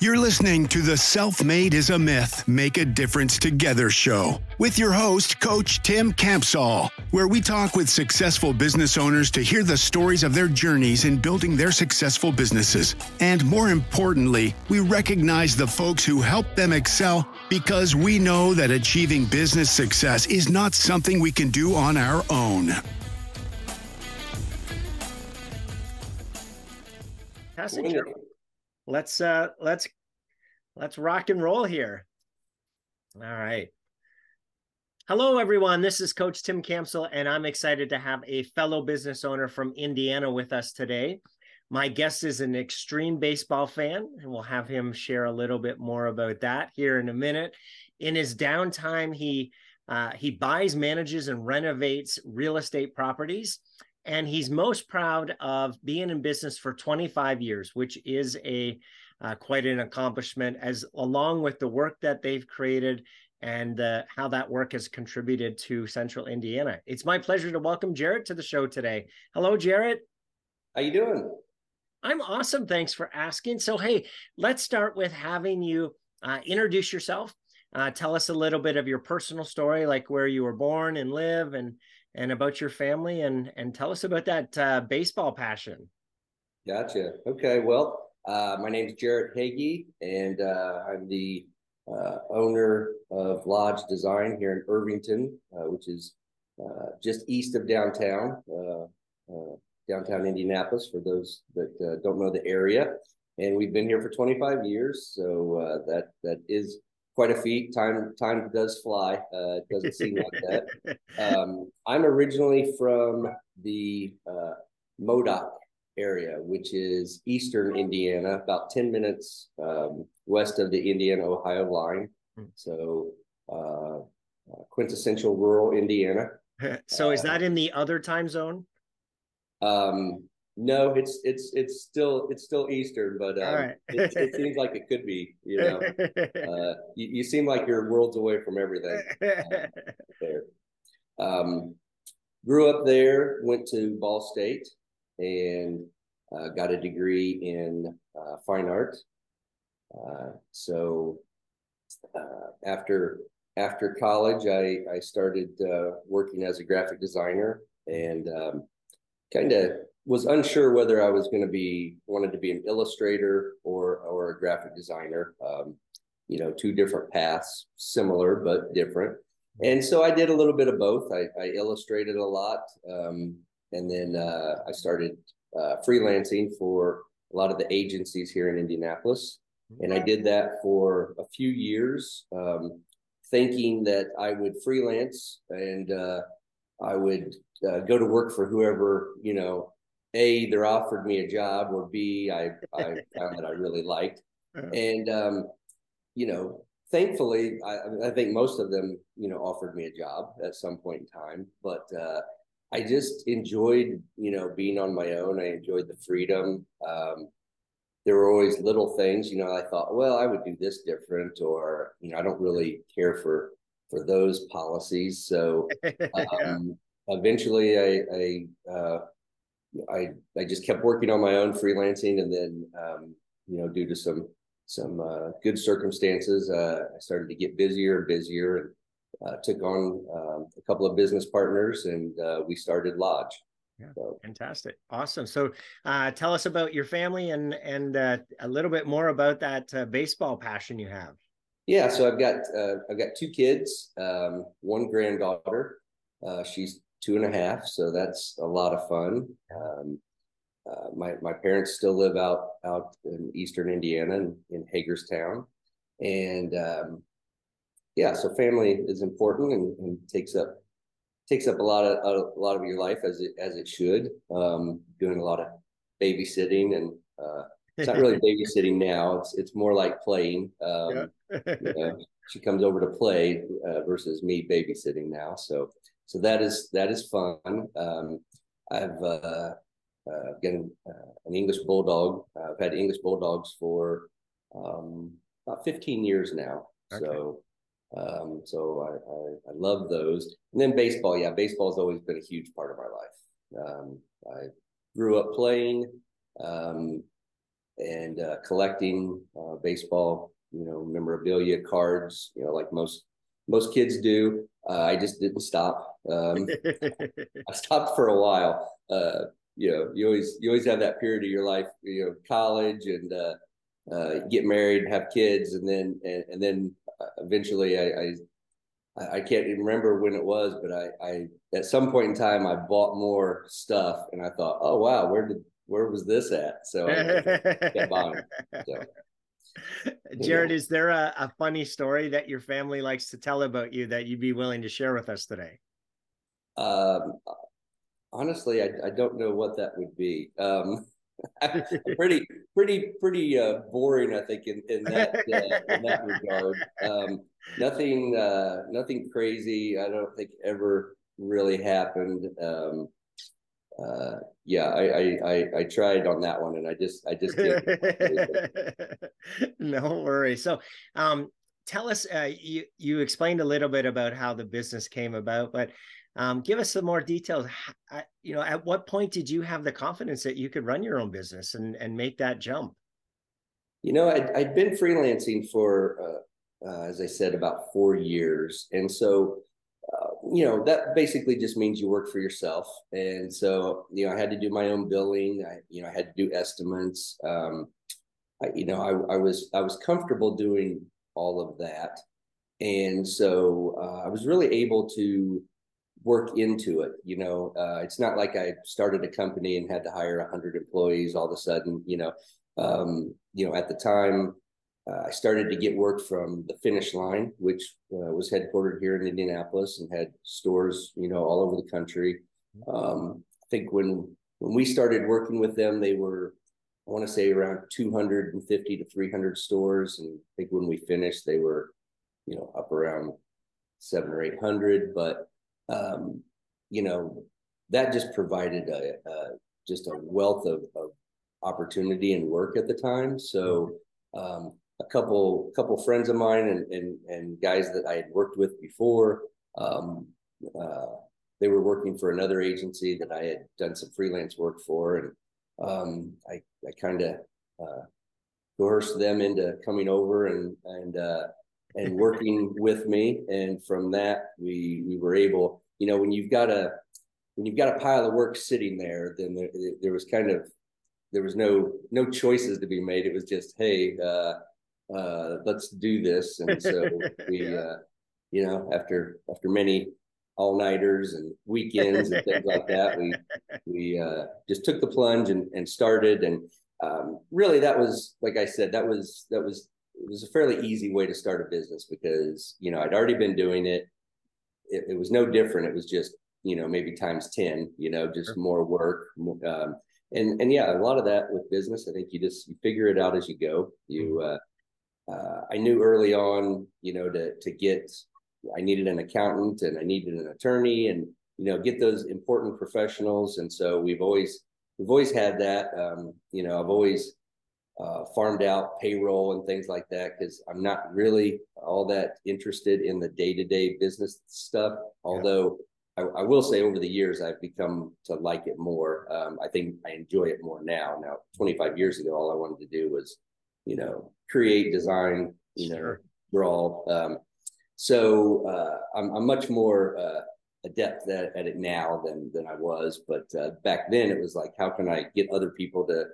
You're listening to the Self Made is a Myth, Make a Difference Together show with your host, Coach Tim Campsall, where we talk with successful business owners to hear the stories of their journeys in building their successful businesses. And more importantly, we recognize the folks who help them excel because we know that achieving business success is not something we can do on our own. Passenger let's uh let's let's rock and roll here. All right. Hello everyone. This is coach tim Campsall, and i'm excited to have a fellow business owner from indiana with us today. My guest is an extreme baseball fan and we'll have him share a little bit more about that here in a minute. In his downtime he uh, he buys manages and renovates real estate properties and he's most proud of being in business for 25 years, which is a uh, quite an accomplishment. As along with the work that they've created and uh, how that work has contributed to Central Indiana. It's my pleasure to welcome Jarrett to the show today. Hello, Jarrett. How you doing? I'm awesome. Thanks for asking. So, hey, let's start with having you uh, introduce yourself. Uh, tell us a little bit of your personal story, like where you were born and live, and and about your family and and tell us about that uh, baseball passion. Gotcha. Okay. Well, uh, my name is Jarrett Hagy, and uh, I'm the uh, owner of Lodge Design here in Irvington, uh, which is uh, just east of downtown, downtown Indianapolis. For those that don't know the area, and we've been here for 25 years, so that that is quite a feat. Time time does fly. Uh, it doesn't seem like that. Um, I'm originally from the uh, Modoc area, which is eastern Indiana, about 10 minutes um, west of the Indiana Ohio line. Hmm. So uh, uh, quintessential rural Indiana. so is that in the other time zone? Um, no, it's it's it's still it's still Eastern, but um, right. it, it, seems like it could be. You know, uh, you, you, seem like you're worlds away from everything. Uh, there, um, grew up there, went to Ball State, and uh, got a degree in uh, fine art. Uh, so uh, after after college, I I started working as a graphic designer and um, kind of was unsure whether I was going to be wanted to be an illustrator or or a graphic designer. Um, you know, two different paths, similar but different. And so I did a little bit of both. I, I illustrated a lot, um, and then uh, I started uh, freelancing for a lot of the agencies here in Indianapolis. And I did that for a few years, um, thinking that I would freelance and uh, I would uh, go to work for whoever you know a either offered me a job or b i i found that i really liked. Uh-huh. and um you know thankfully I, I think most of them you know offered me a job at some point in time. But uh i just enjoyed you know being on my own. I enjoyed the freedom. Um there were always little things you know i thought well i would do this different or you know i don't really care for for those policies. So um, eventually i i uh I I just kept working on my own freelancing, and then um, you know due to some some uh, good circumstances, uh, I started to get busier and busier, and uh, took on um, a couple of business partners, and uh, we started Lodge. Yeah, so. fantastic, awesome. So, uh, tell us about your family and and uh, a little bit more about that baseball passion you have. Yeah, so I've got I've got two kids, um, one granddaughter. she's two and a half, so that's a lot of fun. Um, uh, my my parents still live out out in eastern Indiana in, in Hagerstown, and um, yeah, so family is important and, and, takes up takes up a lot of a lot of your life as it as it should. Um, doing a lot of babysitting and uh, it's not really babysitting now. It's it's more like playing. Um, yeah. you know, she comes over to play uh, versus me babysitting now. So so that is that is fun. Um, I've uh, uh, getting uh, an English bulldog. I've had English bulldogs for um, about 15 years now. Okay. So um, so I, I, I, love those. And then baseball, yeah, baseball has always been a huge part of my life. Um, I grew up playing. Um, and uh, collecting uh, baseball, you know, memorabilia cards, you know, like most most kids do. Uh, I just didn't stop. Um, I stopped for a while. Uh, you know, you always you always have that period of your life, you know, college and uh, uh, get married, have kids, and then and, and then eventually I, I I can't even remember when it was, but I, I at some point in time I bought more stuff, and I thought, oh wow, where did where was this at? So I kept buying. So. Jarrett, is there a, a funny story that your family likes to tell about you that you'd be willing to share with us today? Um, honestly, I, I don't know what that would be. Um, pretty, pretty, pretty uh, boring, I think, in, in that uh, in that regard. Um, nothing, uh, nothing crazy. I don't think ever really happened. Um, uh, yeah, I, I, I I tried on that one, and I just I just can't. no worries. So, um, tell us. Uh, you you explained a little bit about how the business came about, but um, give us some more details. You know, at what point did you have the confidence that you could run your own business and and make that jump? You know, I'd, I'd been freelancing for, uh, uh, as I said, about four years, and so uh, you know that basically just means you work for yourself. And so you know, I had to do my own billing. I you know I had to do estimates. Um, I, you know, I, I was I was comfortable doing all of that, and so uh, I was really able to work into it. You know, uh, it's not like I started a company and had to hire a hundred employees all of a sudden. You know, um, you know, at the time, uh, I started to get work from the Finish Line, which uh, was headquartered here in Indianapolis and had stores, you know, all over the country. Um, I think when when we started working with them, they were, I want to say, around 250 to 300 stores, and I think when we finished, they were, you know, up around seven or eight hundred. But um, you know, that just provided a, a just a wealth of, of, opportunity and work at the time. So um, a couple couple friends of mine and and, and guys that I had worked with before, um, uh, they were working for another agency that I had done some freelance work for, and um, I I kind of uh, coerced them into coming over and and uh, and working with me. And from that, we we were able, you know, when you've got a when you've got a pile of work sitting there, then there, there was kind of there was no no choices to be made. It was just, hey, uh, uh, let's do this. And so we, yeah. uh, you know, after after many all nighters and weekends and things like that, we we uh, just took the plunge and, and started. And um, really, that was like I said, that was that was it was a fairly easy way to start a business because you know I'd already been doing it. It, it was no different. It was just you know maybe times ten. You know, just sure. more work. Um, and and yeah, a lot of that with business, I think you just you figure it out as you go. You mm-hmm. uh, uh, I knew early on, you know, to to get I needed an accountant and I needed an attorney and you know get those important professionals. And so we've always we've always had that. Um, you know, I've always uh, farmed out payroll and things like that because I'm not really all that interested in the day to day business stuff. Although I, I, will say over the years I've become to like it more. Um, I think I enjoy it more now. Now, 25 years ago, all I wanted to do was, you know, create, design, you know, draw. Um, so uh, I'm, I'm, much more uh, adept at, at, it now than than I was. But uh, back then, it was like, how can I get other people to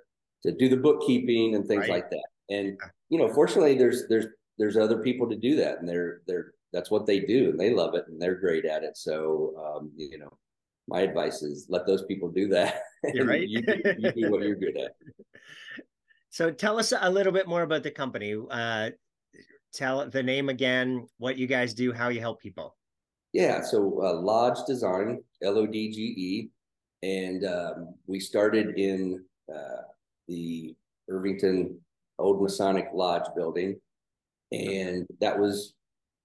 to do the bookkeeping and things right. like that? And you know, fortunately, there's there's there's other people to do that, and they're they're that's what they do and they love it and they're great at it. So, um, you know, my advice is let those people do that. You're right. you, do, you do what you're good at. So tell us a little bit more about the company. Uh, tell the name again, what you guys do, how you help people. Yeah, so uh, Lodge Design, L O D G E, and um, we started in uh, the Irvington Old Masonic Lodge building, and that was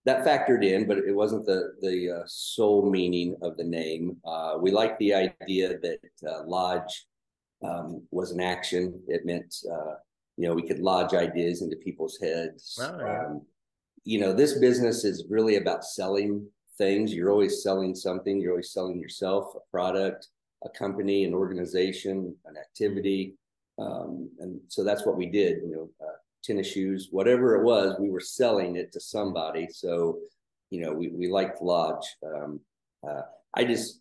that factored in, but it wasn't the the uh, sole meaning of the name. Uh, we liked the idea that uh, lodge um, was an action. It meant uh, you know we could lodge ideas into people's heads. Oh, yeah. um, you know, this business is really about selling things. You're always selling something. You're always selling yourself, a product, a company, an organization, an activity. Um, and so that's what we did, you know, uh, tennis shoes, whatever it was, we were selling it to somebody. So, you know, we, we liked Lodge. Um, uh, I just,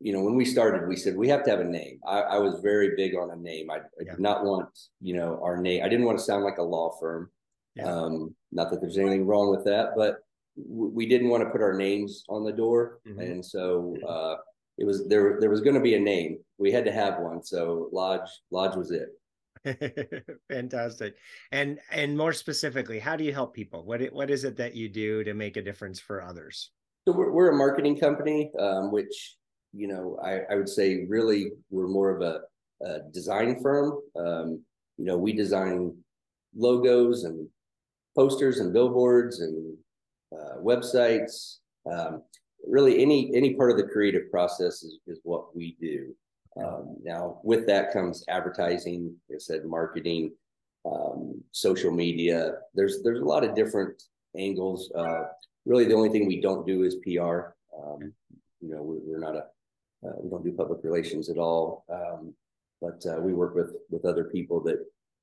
you know, when we started, we said we have to have a name. I, I was very big on a name. I, I yeah. did not want, you know, our name. I didn't want to sound like a law firm. Yeah. Um, not that there's anything wrong with that, but we didn't want to put our names on the door, mm-hmm. and so uh, it was there. There was going to be a name. We had to have one. So Lodge, Lodge was it. Fantastic. And and more specifically, how do you help people? What what is it that you do to make a difference for others? So we're, we're a marketing company, um, which you know I, I would say really we're more of a, a design firm. Um, you know, we design logos and posters and billboards and uh, websites. Um, really, any any part of the creative process is, is what we do. Um, now, with that comes advertising, I said, marketing, um, social media. There's there's a lot of different angles. Uh, really, the only thing we don't do is PR. Um, you know, we, are not a uh, we don't do public relations at all. Um, but uh, we work with with other people that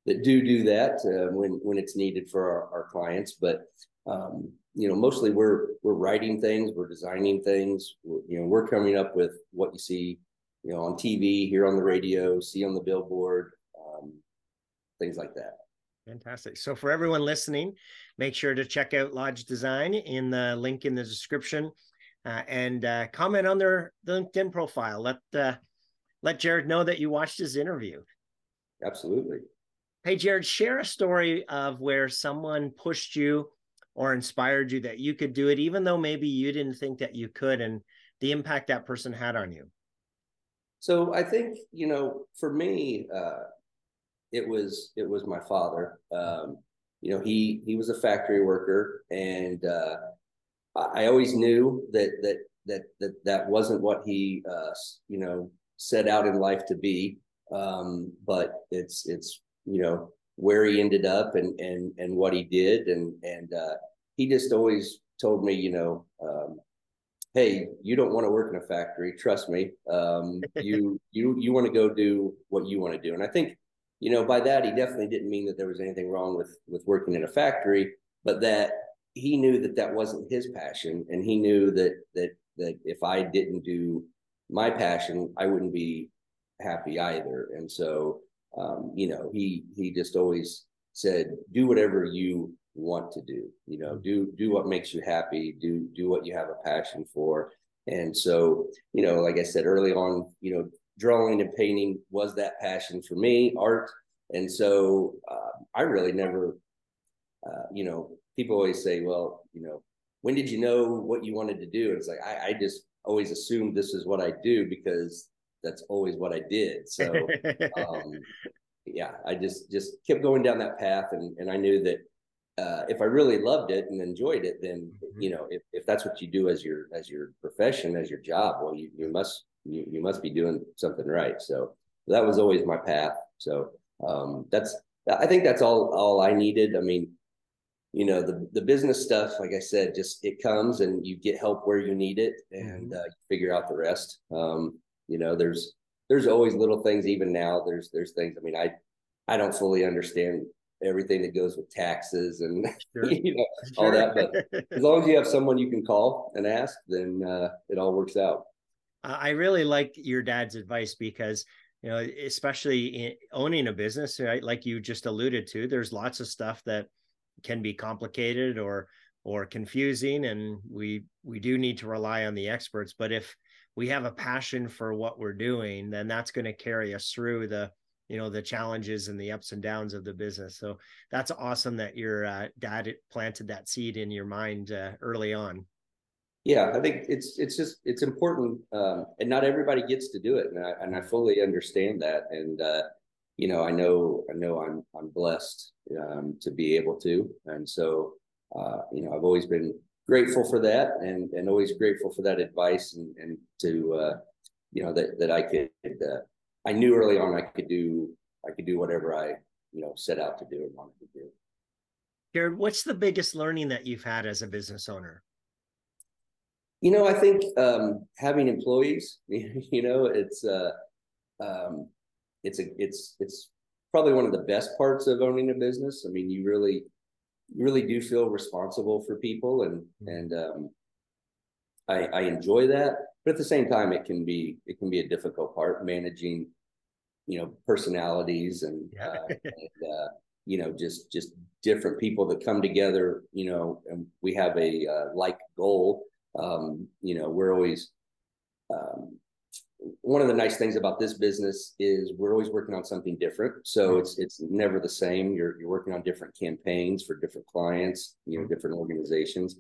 that do do that uh, when when it's needed for our, our clients. But um, you know, mostly we're we're writing things, we're designing things. We're, you know, we're coming up with what you see you know, on TV, hear on the radio, see on the billboard, um, things like that. Fantastic. So for everyone listening, make sure to check out Lodge Design in the link in the description uh, and uh, comment on their LinkedIn profile. Let uh, let Jarrett know that you watched his interview. Absolutely. Hey, Jarrett, share a story of where someone pushed you or inspired you that you could do it, even though maybe you didn't think that you could, and the impact that person had on you. So I think you know, for me, uh, it was it was my father. Um, you know, he he was a factory worker, and uh, I always knew that that that that that wasn't what he uh, you know set out in life to be. Um, but it's it's you know where he ended up and and and what he did, and and uh, he just always told me, you know, um, hey, you don't want to work in a factory. Trust me. Um, you you you want to go do what you want to do. And I think, you know, by that he definitely didn't mean that there was anything wrong with with working in a factory, but that he knew that that wasn't his passion, and he knew that that that if I didn't do my passion, I wouldn't be happy either. And so, um, you know, he he just always said, do whatever you want to do you know do do what makes you happy do do what you have a passion for. And so you know like i said early on you know drawing and painting was that passion for me art. And so uh, i really never uh, you know people always say well you know when did you know what you wanted to do? And it's like i, I just always assumed this is what i do because that's always what i did so um, yeah i just just kept going down that path and, and i knew that uh, if I really loved it and enjoyed it, then mm-hmm. you know, if, if that's what you do as your as your profession, as your job, well, you you must you, you must be doing something right. So that was always my path. So um, that's I think that's all all I needed. I mean, you know, the the business stuff, like I said, just it comes and you get help where you need it and mm-hmm. uh, figure out the rest. Um, you know, there's there's always little things. Even now, there's there's things. I mean, I I don't fully understand everything that goes with taxes and sure. you know sure. all that. But as long as you have someone you can call and ask, then uh, it all works out. I really like your dad's advice because you know, especially owning a business, right? Like you just alluded to, there's lots of stuff that can be complicated or or confusing, and we we do need to rely on the experts. But if we have a passion for what we're doing, then that's going to carry us through the you know the challenges and the ups and downs of the business. So that's awesome that your uh, dad planted that seed in your mind uh, early on. Yeah i think it's it's just it's important um, and not everybody gets to do it and i, and I fully understand that and uh, you know i know i know i'm i'm blessed um, to be able to and so uh, you know i've always been grateful for that and and always grateful for that advice and and to uh, you know that that i could uh, I knew early on I could do I could do whatever I you know set out to do and wanted to do. Jarrett, what's the biggest learning that you've had as a business owner? You know, I think um, having employees. You know, it's uh, um, it's a it's it's probably one of the best parts of owning a business. I mean, you really, you really do feel responsible for people, and mm-hmm. and um, I, I enjoy that. But at the same time, it can be it can be a difficult part managing, you know, personalities and, yeah. uh, and uh, you know just just different people that come together. You know, and we have a uh, like goal. Um, you know, we're always um, one of the nice things about this business is we're always working on something different. So mm-hmm. it's it's never the same. You're you're working on different campaigns for different clients, you know, mm-hmm. different organizations.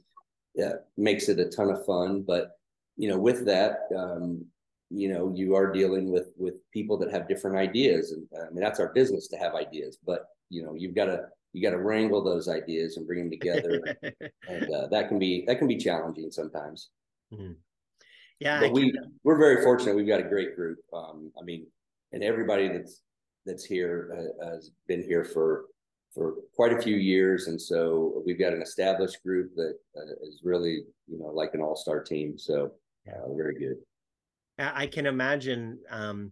Yeah, makes it a ton of fun. But you know, with that, um, you know, you are dealing with with people that have different ideas, and I mean that's our business to have ideas. But you know, you've got to you got to wrangle those ideas and bring them together, and uh, that can be that can be challenging sometimes. Mm-hmm. Yeah, but we we're very fortunate. We've got a great group. Um, I mean, and everybody that's that's here uh, has been here for for quite a few years, and so we've got an established group that uh, is really you know like an all star team. So uh, very good. I can imagine, um,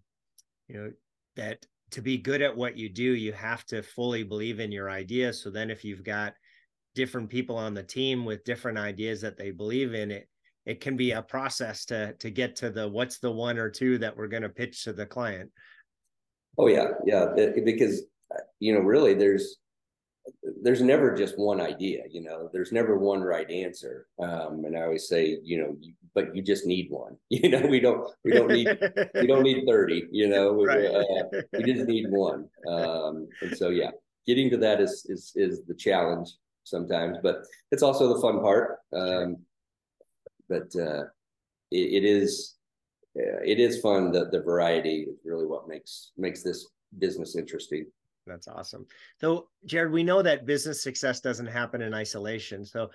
you know, that to be good at what you do, you have to fully believe in your idea. So then, if you've got different people on the team with different ideas that they believe in, it it can be a process to to get to the what's the one or two that we're going to pitch to the client. Oh yeah yeah because you know really there's there's never just one idea you know there's never one right answer. Um, and i always say you know you, but you just need one you know we don't we don't need we don't need 30 you know right. uh, we just need one. Um, and so yeah getting to that is is is the challenge sometimes but it's also the fun part. Um, but uh, it, it is uh, it is fun. The the variety is really what makes makes this business interesting. That's awesome. So, Jarrett, we know that business success doesn't happen in isolation. So,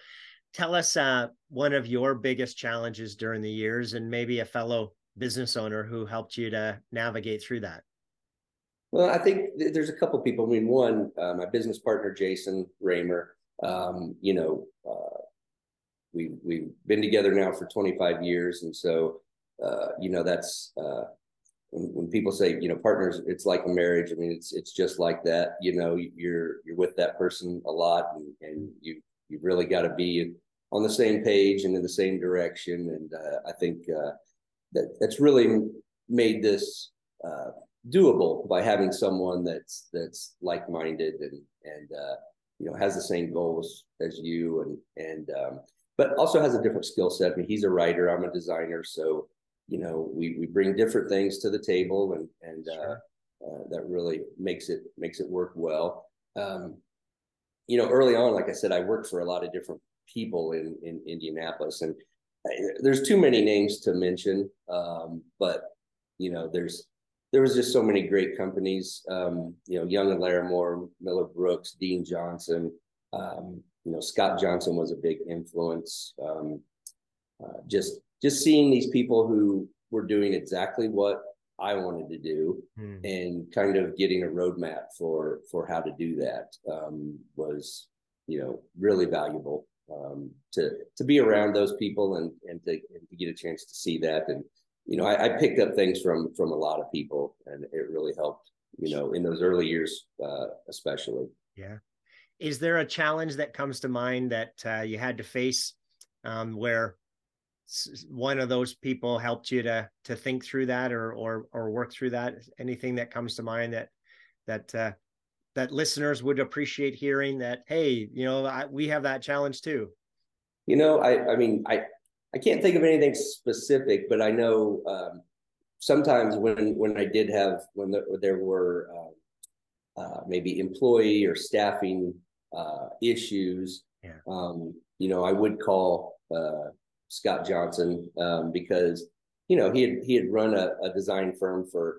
tell us uh, one of your biggest challenges during the years, and maybe a fellow business owner who helped you to navigate through that. Well, I think there's a couple people. I mean, one, uh, my business partner Jason Roemer. Um, you know, uh, we we've been together now for 25 years, and so uh, you know that's uh, when, when people say you know partners, it's like a marriage. I mean, it's it's just like that. You know, you're you're with that person a lot, and, and you you really got to be on the same page and in the same direction. And uh, I think uh, that that's really made this uh, doable by having someone that's that's like minded and and uh, you know has the same goals as you and and um, but also has a different skill set. I mean, he's a writer, I'm a designer, so you know, we we bring different things to the table, and and uh, sure. uh, uh, that really makes it makes it work well. Um, you know, early on, like I said, I worked for a lot of different people in in Indianapolis, and I, there's too many names to mention, um, but you know, there's there was just so many great companies. Um, you know, Young and Laramore, Miller Brooks, Dean Johnson. Um, you know, Scott Johnson was a big influence. Um, uh, just just seeing these people who were doing exactly what I wanted to do hmm. and kind of getting a roadmap for for how to do that um, was you know really valuable um, to to be around those people and and to, and to, get a chance to see that and you know I, I, picked up things from from a lot of people and it really helped you know in those early years uh, especially yeah is there a challenge that comes to mind that uh, you had to face um, where one of those people helped you to to think through that or or or work through that? Anything that comes to mind that that uh, that listeners would appreciate hearing that hey you know I, we have that challenge too? You know i i mean i i can't think of anything specific but i know um, sometimes when when i did have when the, there were uh, uh, maybe employee or staffing uh, issues, yeah. um, you know, I would call uh, Scott Johnson um, because you know he had he had run a, a, design firm for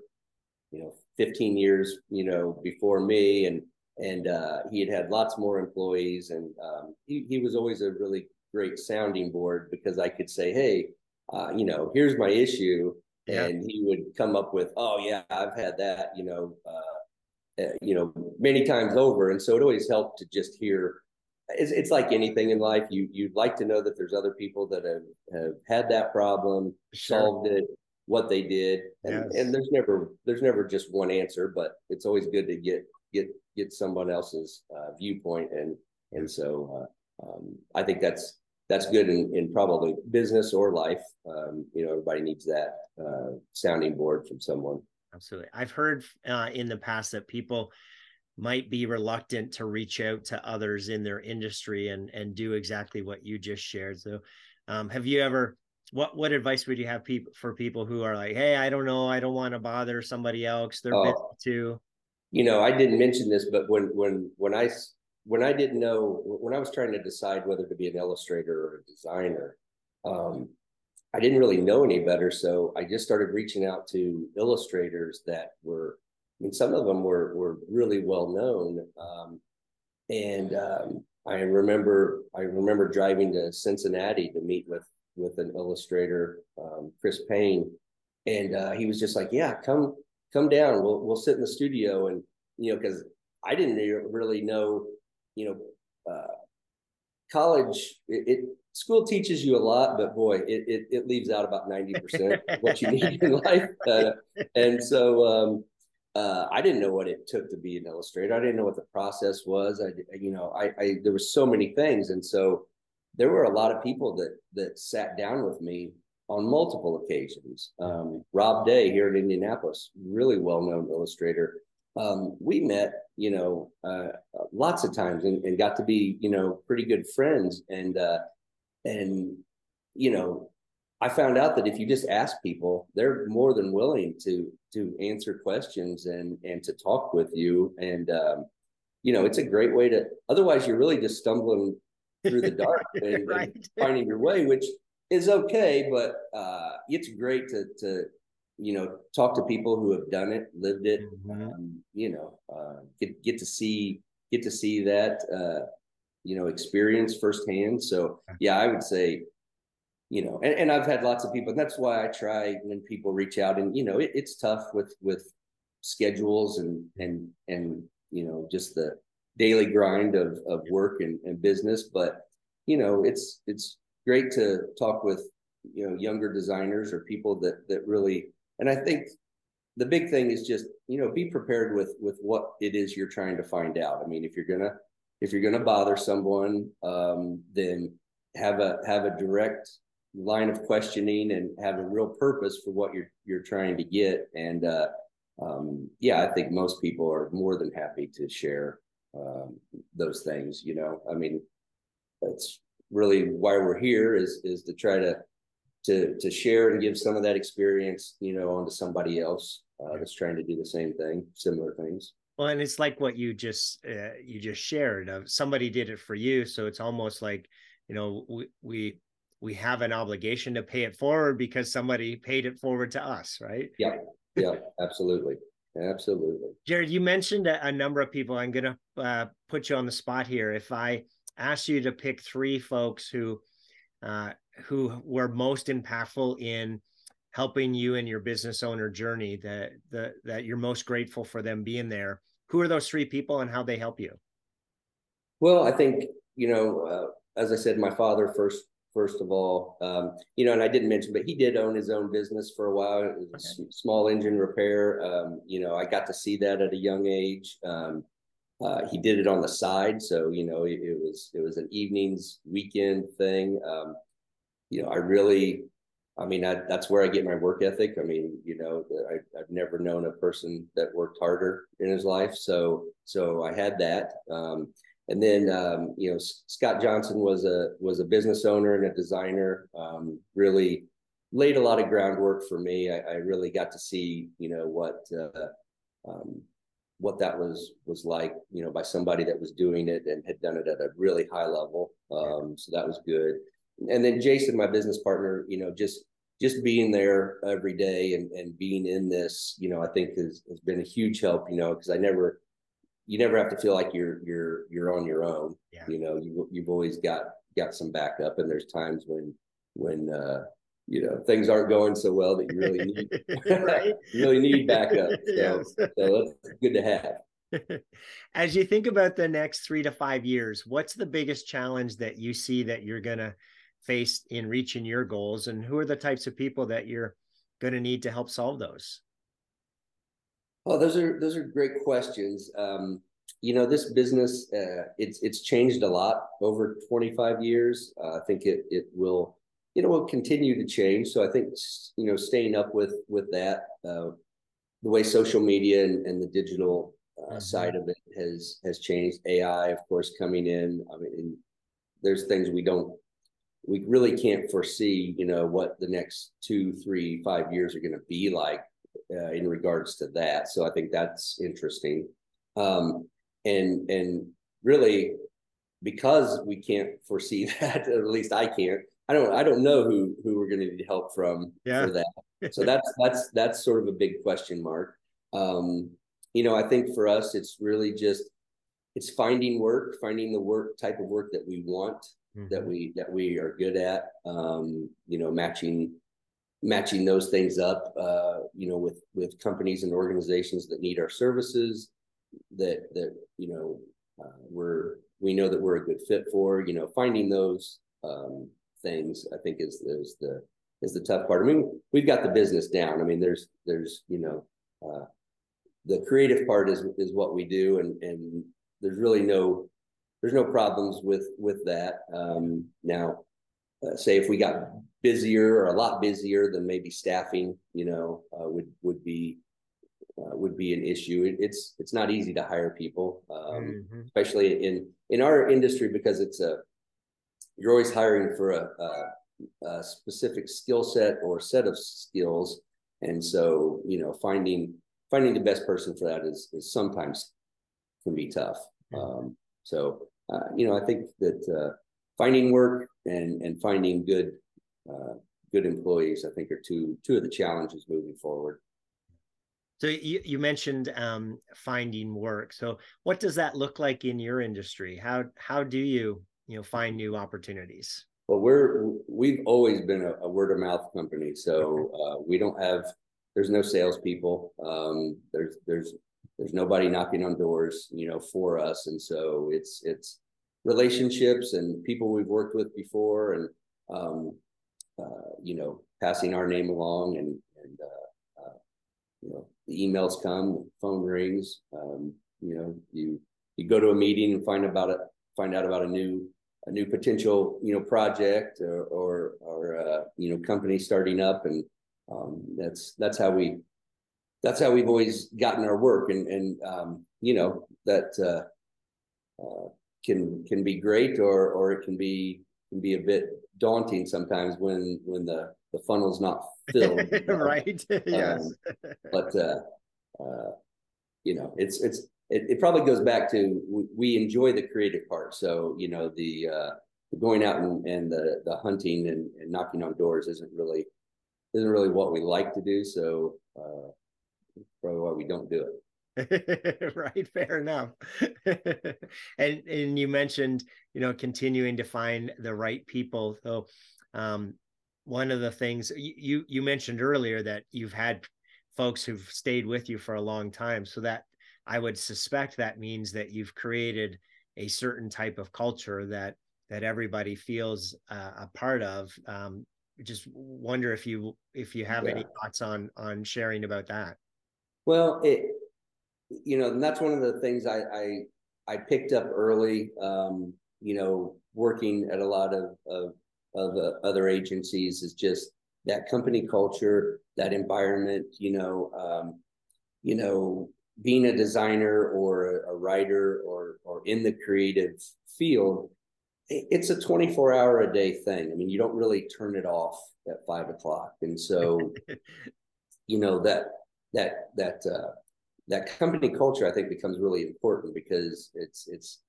you know 15 years, you know, before me, and and uh, he had had lots more employees, and um, he he was always a really great sounding board because I could say, hey, uh, you know, here's my issue, yeah. and he would come up with, oh yeah, I've had that, you know. Uh, uh, you know, many times over. And so it always helped to just hear. It's, it's like anything in life. You you'd like to know that there's other people that have, have had that problem, sure. solved it, what they did and, yes. and there's never there's never just one answer but it's always good to get get get someone else's uh, viewpoint and and so uh, um, i think that's that's good in, in probably business or life um, you know everybody needs that uh, sounding board from someone absolutely i've heard uh, in the past that people might be reluctant to reach out to others in their industry and and do exactly what you just shared so um, have you ever what what advice would you have people for people who are like, hey, I don't know, I don't want to bother somebody else. They're busy oh. too. You know, I didn't mention this, but when when when I when I didn't know when I was trying to decide whether to be an illustrator or a designer, um, I didn't really know any better. So I just started reaching out to illustrators that were, I mean, some of them were were really well known. Um, and um, I remember I remember driving to Cincinnati to meet with with an illustrator, um, Chris Payne, and uh, he was just like, "Yeah, come come down. We'll we'll sit in the studio." And you know, because I didn't really know, you know, uh, college it, it, school teaches you a lot, but boy, it it, it leaves out about ninety percent what you need in life. Uh, and so. Um, uh, I didn't know what it took to be an illustrator. I didn't know what the process was. I, you know, I, I there were so many things, and so there were a lot of people that that sat down with me on multiple occasions. Um, Rob Day here in Indianapolis, really well known illustrator. Um, we met, you know, uh, lots of times and, and, got to be, you know, pretty good friends. And uh, and you know, I found out that if you just ask people, they're more than willing to to answer questions and and to talk with you. And um, you know, it's a great way to. Otherwise, you're really just stumbling through the dark and, right. and, finding your way, which is okay, but uh, it's great to to you know talk to people who have done it, lived it, mm-hmm. um, you know, uh, get get to see get to see that uh, you know experience firsthand. So yeah, I would say you know, and, and I've had lots of people, and that's why I try when people reach out, and you know, it, it's tough with with schedules and and and you know just the daily grind of of work and, and business. But you know, it's it's great to talk with you know younger designers or people that that really. And I think the big thing is just you know be prepared with with what it is you're trying to find out. I mean, if you're gonna if you're gonna bother someone, um, then have a have a direct line of questioning and have a real purpose for what you're you're trying to get and uh, um, yeah i think most people are more than happy to share um, those things. You know, I mean, that's really why we're here is is to try to to to share and give some of that experience, you know, onto somebody else uh, that's trying to do the same thing, similar things. Well, and it's like what you just uh, you just shared. Of somebody did it for you, so it's almost like you know we we we have an obligation to pay it forward because somebody paid it forward to us, right? Yeah, yeah, absolutely. Absolutely. Jarrett, you mentioned a, a number of people. I'm going to uh, put you on the spot here. If I asked you to pick three folks who uh, who were most impactful in helping you in your business owner journey, that the that you're most grateful for them being there, who are those three people and how they help you? Well, I think you know, uh, as I said, my father first first of all. Um, you know, and I didn't mention, but he did own his own business for a while. It was okay. small engine repair. Um, you know, I got to see that at a young age. Um, uh, he did it on the side, so you know, it, it was it was an evenings weekend thing. Um, you know, I really, I mean, I, that's where I get my work ethic. I mean, you know, I, I've never known a person that worked harder in his life, so so I had that. Um, and then um, you know Scott Johnson was a was a business owner and a designer. Um, really laid a lot of groundwork for me. I, I really got to see you know what uh, um, what that was was like you know by somebody that was doing it and had done it at a really high level. Um, so that was good. And then Jason, my business partner, you know just just being there every day and, and being in this, you know, I think has, has been a huge help, you know, because I never, you never have to feel like you're you're you're on your own. Yeah. You know, you you've always got got some backup, and there's times when when uh, you know things aren't going so well that you really need you really need backup. So, yes. so that's good to have. As you think about the next three to five years, what's the biggest challenge that you see that you're gonna face in reaching your goals, and who are the types of people that you're going to need to help solve those? well those are those are great questions. Um, you know, this business uh, it's it's changed a lot over 25 years. Uh, I think it it will you know will continue to change. So I think you know staying up with with that uh, the way social media and, and the digital uh, mm-hmm. side of it has has changed. AI, of course, coming in. I mean, there's things we don't we really can't foresee. You know what the next two, three, five years are going to be like uh, in regards to that. So I think that's interesting. Um, and and really, because we can't foresee that, or at least I can't. I don't. I don't know who who we're going to need help from yeah. for that. So that's that's that's sort of a big question mark. Um, you know, I think for us, it's really just it's finding work, finding the work type of work that we want, mm-hmm. that we that we are good at. Um, you know, matching matching those things up, uh, you know, with with companies and organizations that need our services, that that you know uh, we're we know that we're a good fit for. You know, finding those um, things, I think, is is the is the tough part. I mean, we've got the business down. I mean, there's there's you know. Uh, the creative part is is what we do and and there's really no there's no problems with with that um, now uh, say if we got busier or a lot busier then maybe staffing you know uh, would would be uh, would be an issue it, it's it's not easy to hire people um, mm-hmm. especially in in our industry because it's a you're always hiring for a, a, a specific skill set or set of skills and so you know finding finding the best person for that is, is sometimes can be tough. Um, so, uh, you know, I think that uh, finding work and and finding good uh, good employees, I think, are two two of the challenges moving forward. So you, you mentioned um, finding work. So what does that look like in your industry? How how do you you know find new opportunities? Well, we're we've always been a, a word of mouth company, so uh, we don't have there's no salespeople. Um, there's there's there's nobody knocking on doors, you know, for us, and so it's it's relationships and people we've worked with before, and um, uh, you know, passing our name along, and and uh, uh, you know, the emails come, phone rings. Um, you know, you you go to a meeting and find about it, find out about a new a new potential you know project or or, or uh, you know company starting up and um, that's that's how we that's how we've always gotten our work and and um, you know that uh, uh, can can be great or or it can be can be a bit daunting sometimes when when the the funnel's not filled right yes um, but uh, uh, you know it's it's it, it probably goes back to we, we enjoy the creative part so you know the uh going out and, and the the hunting and, and knocking on doors isn't really isn't really what we like to do. So uh, probably why we don't do it. right, fair enough. and and you mentioned you know continuing to find the right people. So um, one of the things you you mentioned earlier that you've had folks who've stayed with you for a long time. So that I would suspect that means that you've created a certain type of culture that that everybody feels uh, a part of um, just wonder if you if you have yeah. any thoughts on on sharing about that well it you know and that's one of the things i i, I picked up early um you know working at a lot of of, of uh, other agencies is just that company culture that environment you know um you know being a designer or a, a writer or or in the creative field it's a 24 hour a day thing. I mean, you don't really turn it off at five o'clock. And so, you know, that, that, that, uh, that company culture, I think becomes really important because it's, it's,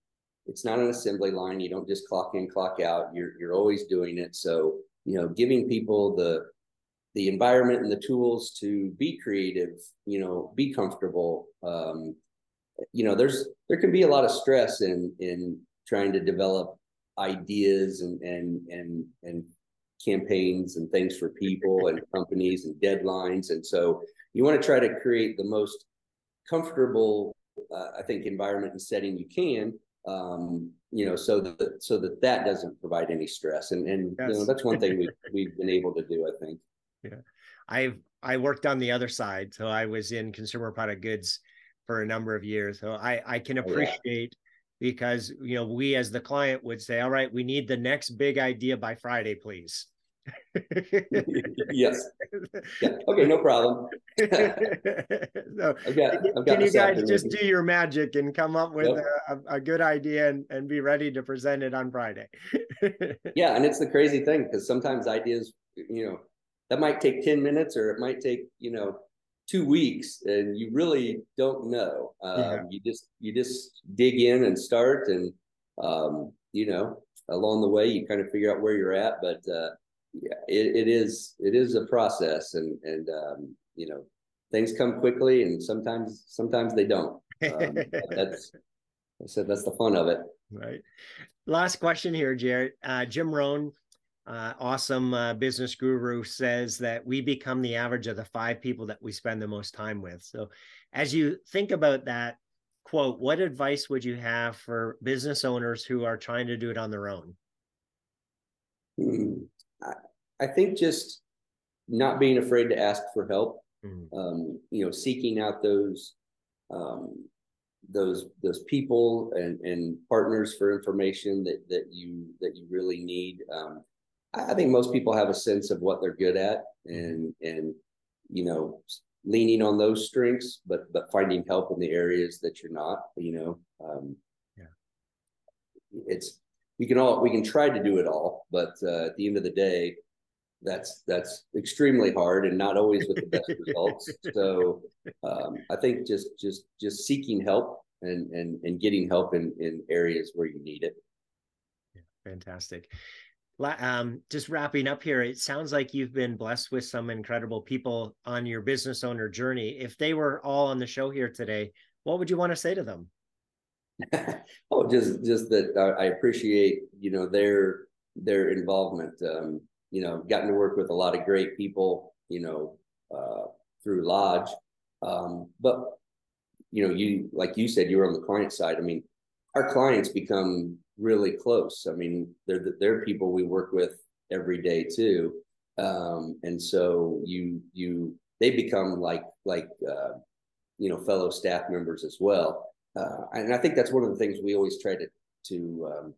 it's not an assembly line. You don't just clock in, clock out. You're, you're always doing it. So, you know, giving people the, the environment and the tools to be creative, you know, be comfortable. Um, you know, there's, there can be a lot of stress in, in trying to develop ideas and and and and campaigns and things for people and companies and deadlines and so you want to try to create the most comfortable uh, i think environment and setting you can um, you know so that so that that doesn't provide any stress and and yes. you know that's one thing we we've been able to do i think yeah i've I worked on the other side, so I was in consumer product goods for a number of years. So I I can appreciate oh, yeah. because you know we as the client would say, all right, we need the next big idea by Friday, please. Yes. Yeah. Okay, no problem. so, I've got, I've got can you guys just do your magic and come up with yep. a, a, good idea and, and be ready to present it on Friday? yeah, and it's the crazy thing because sometimes ideas, you know, that might take 10 minutes or it might take, you know, two weeks and you really don't know. Um, yeah. You just you just dig in and start and um, you know along the way you kind of figure out where you're at. But uh, yeah, it, it is it is a process, and and um, you know things come quickly, and sometimes sometimes they don't. Um, that's I said that's the fun of it. Right. Last question here, Jarrett. Uh, Jim Rohn, uh, awesome uh, business guru, says that we become the average of the five people that we spend the most time with. So, as you think about that quote, what advice would you have for business owners who are trying to do it on their own? Hmm. I think just not being afraid to ask for help, mm-hmm. um, you know, seeking out those um, those those people and and partners for information that that you that you really need. Um, I, I think most people have a sense of what they're good at, and and you know, leaning on those strengths, but but finding help in the areas that you're not. You know, um, yeah, it's we can all we can try to do it all, but uh, at the end of the day, that's that's extremely hard and not always with the best results. So um, I think just just just seeking help and and and getting help in in areas where you need it. Yeah, fantastic. Um, just wrapping up here, it sounds like you've been blessed with some incredible people on your business owner journey. If they were all on the show here today, what would you want to say to them? oh, just just that I appreciate you know their their involvement. Um, you know, gotten to work with a lot of great people, you know, uh, through Lodge. Um, but you know, you like you said, you were on the client side. I mean, our clients become really close. I mean, they're they're people we work with every day too, um, and so you you they become like like uh, you know fellow staff members as well. Uh, and I think that's one of the things we always try to to um,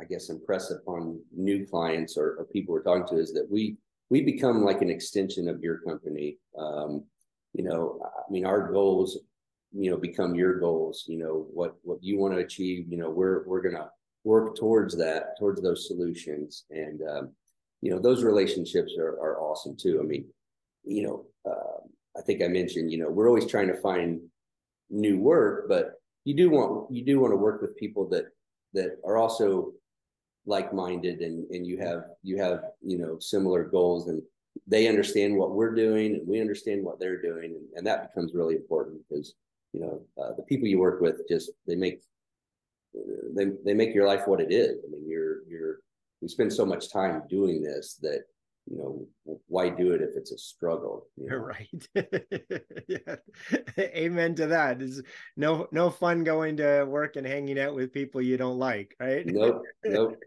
I guess, impress upon new clients or, or, people we're talking to is that we we become like an extension of your company. Um, you know, I mean, our goals, you know, become your goals. You know, what what you want to achieve. You know, we're we're gonna work towards that, towards those solutions, and um, you know, those relationships are are awesome too. I mean, you know, uh, I think I mentioned, you know, we're always trying to find new work, but you do want you do want to work with people that that are also like-minded and and you have you have you know similar goals and they understand what we're doing and we understand what they're doing and, and that becomes really important because you know uh, the people you work with just they make they, they make your life what it is. I mean you're you're we spend so much time doing this that you know why do it if it's a struggle you know? right. Yeah. Amen to that. Is no no fun going to work and hanging out with people you don't like right? Nope nope.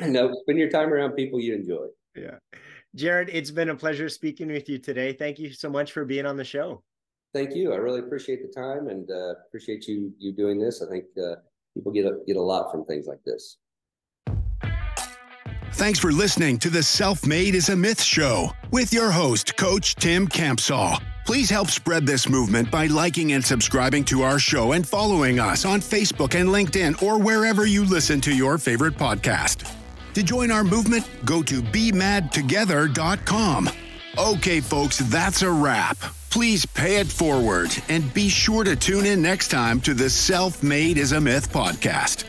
Nope. Spend your time around people you enjoy. Yeah. Jarrett it's been a pleasure speaking with you today. Thank you so much for being on the show. Thank you. I really appreciate the time and uh, appreciate you you doing this. I think uh, people get a, get a lot from things like this Thanks for listening to the Self Made is a Myth show with your host, Coach Tim Campsall. Please help spread this movement by liking and subscribing to our show and following us on Facebook and LinkedIn or wherever you listen to your favorite podcast. To join our movement, go to BeMadTogether.com. Okay, folks, that's a wrap. Please pay it forward and be sure to tune in next time to the Self Made is a Myth podcast.